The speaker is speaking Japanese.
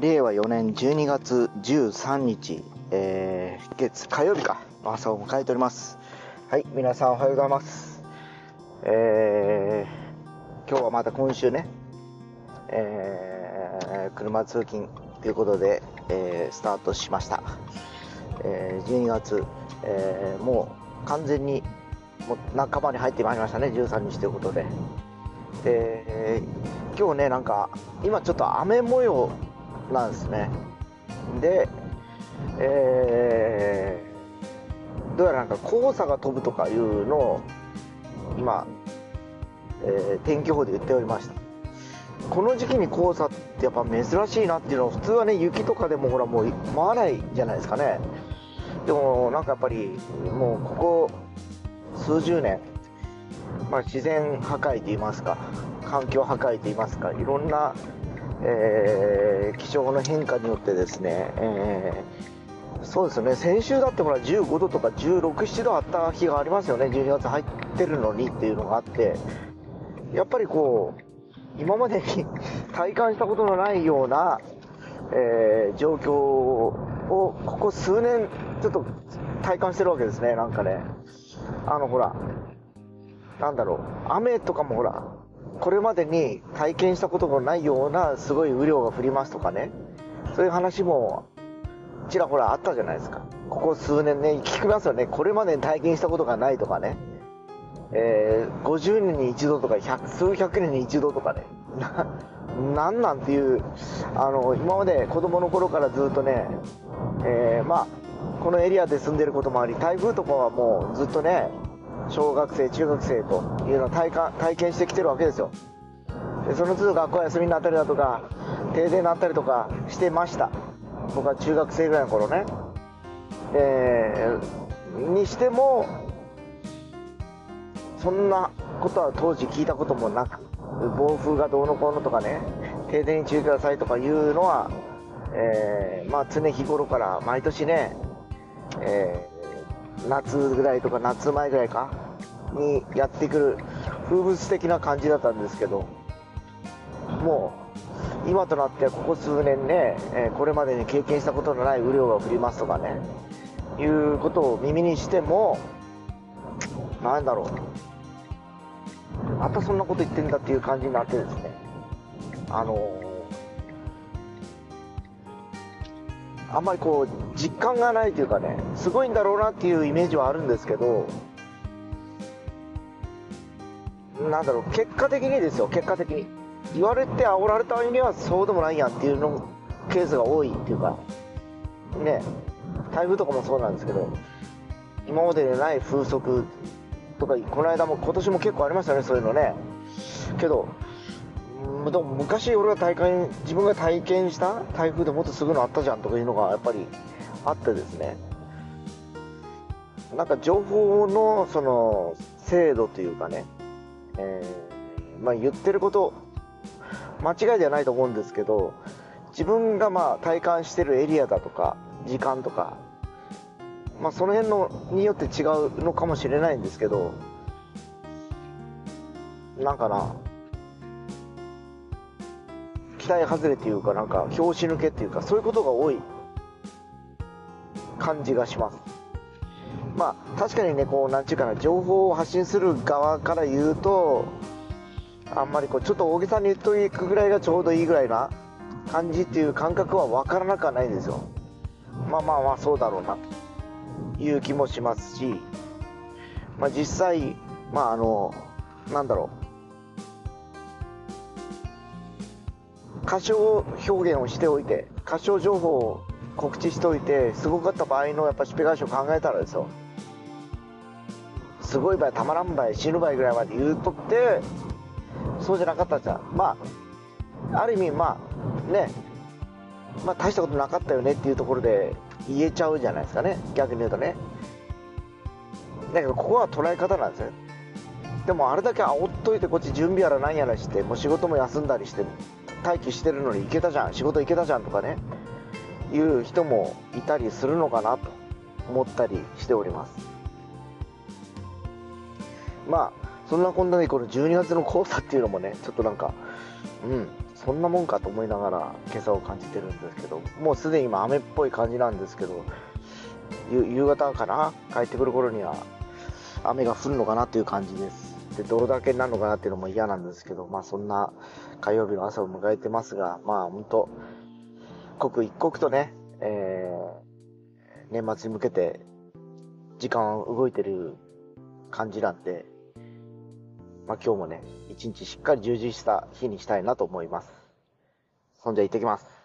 令和4年12月13日、えー、月火曜日か。の朝を迎えております。はい皆さんおはようございます。えー、今日はまた今週ねえー、車通勤ということで、えー、スタートしました、えー、12月、えー、もう完全にもう半ばに入ってまいりましたね13日ということで。で今日ねなんか今ちょっと雨模様なんですね。でえー、どうやらなんか黄砂が飛ぶとかいうのを今、えー、天気予報で言っておりました。この時期に黄砂ってやっぱ珍しいなっていうのは普通はね雪とかでもほらもう回らないじゃないですかね。でもなんかやっぱりもうここ数十年、まあ、自然破壊といいますか環境破壊といいますかいろんな、えー、気象の変化によってですね、えー、そうですね。先週だってほら15度とか16、7度あった日がありますよね。12月入ってるのにっていうのがあってやっぱりこう今までに体感したことのないような、えー、状況をここ数年ちょっと体感してるわけですね。なんかね。あのほらなんだろう。雨とかもほらこれまでに体験したことのないようなすごい雨量が降りますとかね。そういう話もちらほらあったじゃないですか。ここ数年ね聞きますよね。これまでに体験したことがないとかね。えー、50年に一度とか百数百年に一度とかね。なんなんていうあの今まで子供の頃からずっとね、えー、まあこのエリアで住んでることもあり台風とかはもうずっとね小学生中学生というのを体感体験してきてるわけですよ。でその都度学校休みになったりだとか停電になったりとかしてました。僕は中学生ぐらいの頃ね。えー、にしてもそんなことは当時聞いたこともなく暴風がどうのこうのとかね停電に注意くださいとかいうのは、えー、まあ、常日頃から毎年ね、えー、夏ぐらいとか夏前ぐらいか？にやってくる風物的な感じだったんですけどもう今となってはここ数年ね、え、これまでに経験したことのない雨量が降りますとかねいうことを耳にしてもなんだろう。またそんなこと言ってんだっていう感じになってですねあのあんまりこう実感がないというかねすごいんだろうなっていうイメージはあるんですけどなんだろう結果的にですよ結果的に。言われて煽られた割にはそうでもないやんっていうのケースが多いっていうかね台風とかもそうなんですけど今までにない風速とかこの間も今年も結構ありましたねそういうのね。けどでも昔俺が体感自分が体験した台風でもっとすぐのあったじゃんとかいうのがやっぱりあってですね。なんか情報のその精度というかね、えー、まあ、言ってること間違いではないと思うんですけど自分がまあ体感してるエリアだとか時間とかまあ、その辺のによって違うのかもしれないんですけどなんかな期待外れっていうかなんか拍子抜けっていうかそういうことが多い。感じがします。まあ確かにねこうなんちゅうかな情報を発信する側から言うとあんまりこうちょっと大げさに言っといくぐらいがちょうどいいぐらいな感じっていう感覚は分からなくはないんですよ。まあまあまあそうだろうなという気もしますし、まあ、実際、まああの、なんだろう、歌唱表現をしておいて、歌唱情報を告知しておいて、すごかった場合のやっぱしペ返しを考えたらですよ、すごい場合、たまらん場合、死ぬ場合ぐらいまで言うとって、そうじゃなかったじゃん。まあ、ある意味、まあ、ね、まあ大したことなかったよねっていうところで言えちゃうじゃないですかね。逆に言うとね。だけどここは捉え方なんですよ。でもあれだけ煽っといてこっち準備やらなんやらしてもう仕事も休んだりして待機してるのに行けたじゃん仕事行けたじゃんとかねいう人もいたりするのかなと思ったりしております。まあそんなこんなにこの12月の黄砂っていうのもねちょっとなんかうんそんなもんかと思いながら今朝を感じてるんですけどもうすでに今雨っぽい感じなんですけど夕方かな帰ってくる頃には雨が降るのかなっていう感じです。で泥だけになるのかなっていうのも嫌なんですけどまあそんな火曜日の朝を迎えてますがまあ本当刻一刻とね、えー、年末に向けて時間動いてる感じなんでまあ、今日もね、一日しっかり充実した日にしたいなと思います。そんじゃ行ってきます。